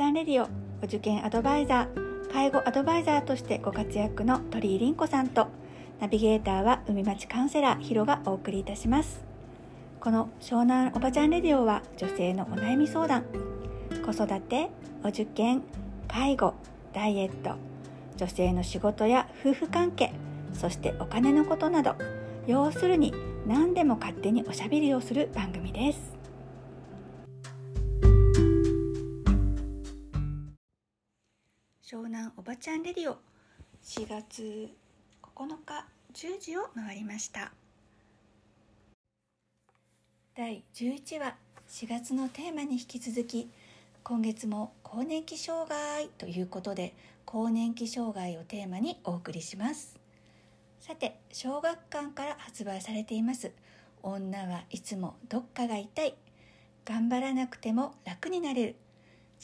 ちゃんレディオお受験アドバイザー。介護アドバイザーとしてご活躍の鳥居凛子さんとナビゲーターは海町カウンセラーヒロがお送りいたします。この湘南おばちゃんレディオは女性のお悩み相談。子育てお受験介護ダイエット。女性の仕事や夫婦関係そしてお金のことなど。要するに何でも勝手におしゃべりをする番組です。湘南おばちゃんレディオ。4月9日10時を回りました。第11話4月のテーマに引き続き今月も更年期障害ということで更年期障害をテーマにお送りします。さて小学館から発売されています。女はいつもどっかが痛い。頑張らなくても楽になれる。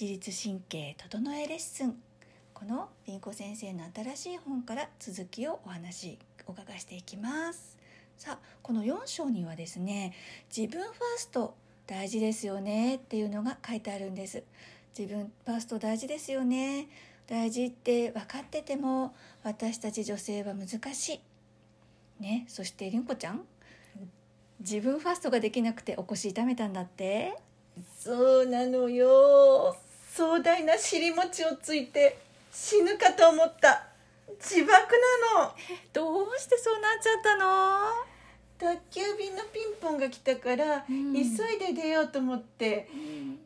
自律神経整えレッスン。このりんこ先生の新しい本から続きをお話お伺いしていきます。さあこの4章にはですね自分ファースト大事ですよねっていうのが書いてあるんです。自分ファースト大事ですよね。大事って分かってても私たち女性は難しい。ねそしてりんこちゃん自分ファーストができなくてお腰痛めたんだって？そうなのよ。壮大な尻餅をついて死ぬかと思った。自爆なの。どうしてそうなっちゃったの？宅急便のピンポンが来たから、うん。急いで出ようと思って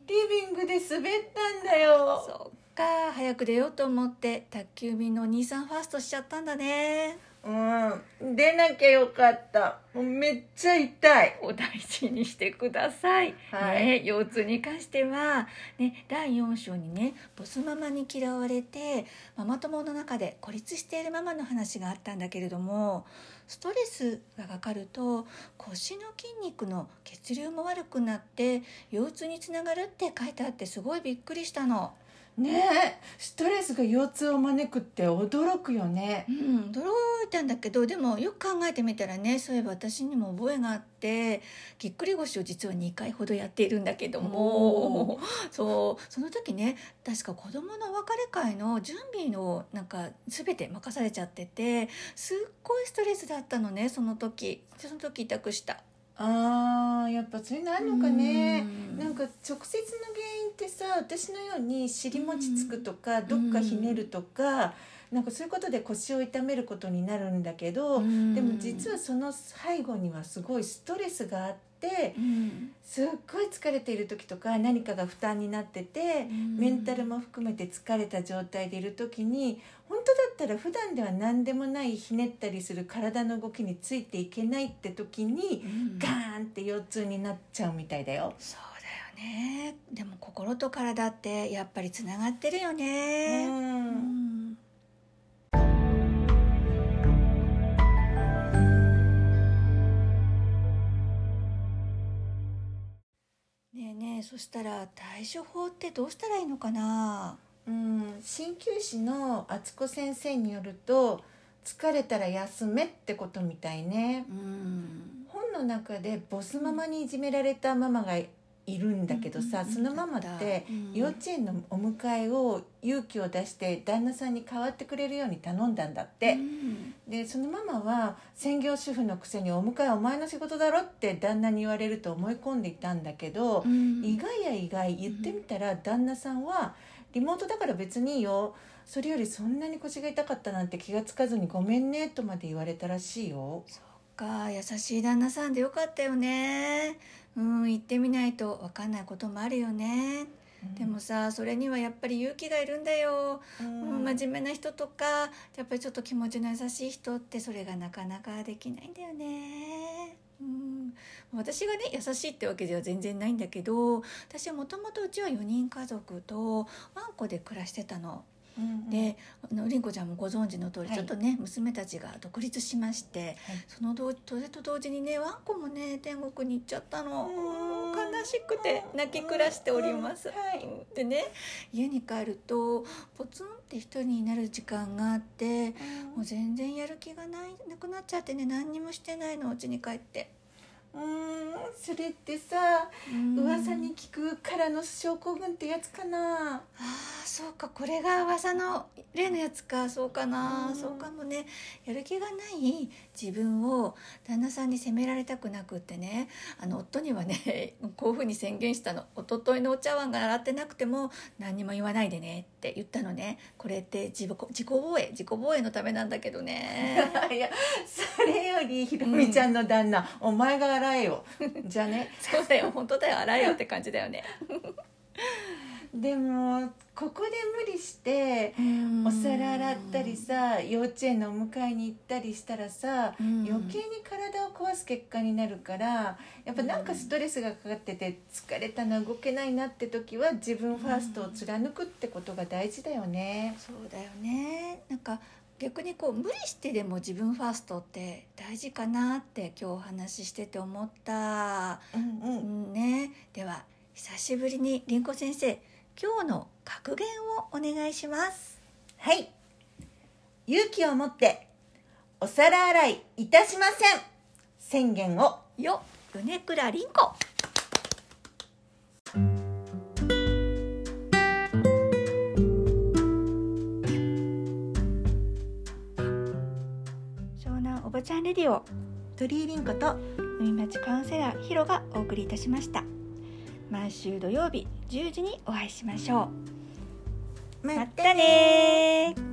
リビングで滑ったんだよ。そっか早く出ようと思って宅急便のお兄さんファーストしちゃったんだねうん。出なきゃよかった。もうめっちゃ痛い。お大事にしてください、はい。ね、腰痛に関しては、ね、第4章にねボスママに嫌われてママ友の中で孤立しているママの話があったんだけれどもストレスがかかると腰の筋肉の血流も悪くなって腰痛につながるって書いてあってすごいびっくりしたの。ねえストレスが腰痛を招くって驚くよね。うん、驚いたんだけどでもよく考えてみたらねそういえば私にも覚えがあってぎっくり腰を実は2回ほどやっているんだけども。そうその時ね確か子どものお別れ会の準備のなんか全て任されちゃっててすっごいストレスだったのねその時。その時痛くした。あーやっぱそういうのかね。うん。なんか直接の原因ってさ私のように尻餅つくとか、どっかひねるとか、なんかそういうことで腰を痛めることになるんだけど、うん。でも実はその背後にはすごいストレスがあってうん。すっごい疲れている時とか何かが負担になってて、うん。メンタルも含めて疲れた状態でいる時に本当だったら普段では何でもないひねったりする体の動きについていけないって時に、うん。ガーンって腰痛になっちゃうみたいだよ。そうだよね。でも心と体ってやっぱりつながってるよね。うんねえねえそしたら対処法ってどうしたらいいのかな？うん、鍼灸師の敦子先生によると疲れたら休めってことみたいね。うん。本の中でボスママにいじめられたママがいるんだけどさ、うんうんそのママってうん幼稚園のお迎えを勇気を出して旦那さんに代わってくれるように頼んだんだって、うん。でそのママは専業主婦のくせにお迎えお前の仕事だろって旦那に言われると思い込んでいたんだけど、うん。意外や意外言ってみたら旦那さんはリモートだから別にいいよ。それよりそんなに腰が痛かったなんて気がつかずにごめんねとまで言われたらしいよか優しい旦那さんでよかったよね。うん言ってみないと分かんないこともあるよね、でもさそれにはやっぱり勇気がいるんだよ。ううんん、真面目な人とかやっぱりちょっと気持ちの優しい人ってそれがなかなかできないんだよね。うん、私がね優しいってわけでは全然ないんだけど私はもともとうちは4人家族とワンコで暮らしてたの。うんであのりんこちゃんもご存知の通り、はい。ちょっとね娘たちが独立しましてはい。その同それと同時にねワンコもね天国に行っちゃったの。うん。悲しくて泣き暮らしております。うんはい。でね家に帰るとポツンって一人になる時間があってもう全然やる気がないなくなっちゃってね何にもしてないのうちに帰って。うーんそれってさ噂に聞くからの症候群ってやつかな？ああそうかこれが噂の例のやつか。そうかな、うん。そうかもね。やる気がない自分を旦那さんに責められたくなくってね。あの夫にはね こういうふうに宣言したの「一昨日のお茶碗が洗ってなくても何にも言わないでね」って言ったのね。これって自己自己防衛自己防衛のためなんだけどね。いやりひろみちゃんの旦那、お前が洗えよ。じゃね。そうだよ。本当だよ。洗えよって感じだよね。でもここで無理してお皿洗ったりさ幼稚園のお迎えに行ったりしたらさうん。余計に体を壊す結果になるからやっぱなんかストレスがかかってて疲れたな動けないなって時は自分ファーストを貫くってことが大事だよね。そうだよね。なんか逆にこう無理してでも自分ファーストって大事かなって今日お話ししてて思った、うんううん。んね、では久しぶりにりんこ先生今日の格言をお願いします。はい。勇気を持ってお皿洗いいたしません。宣言を。よ米倉りんレディオ鳥居凛子と海町カウンセラーヒロがお送りいたしました。毎週土曜日10時にお会いしましょう。またねー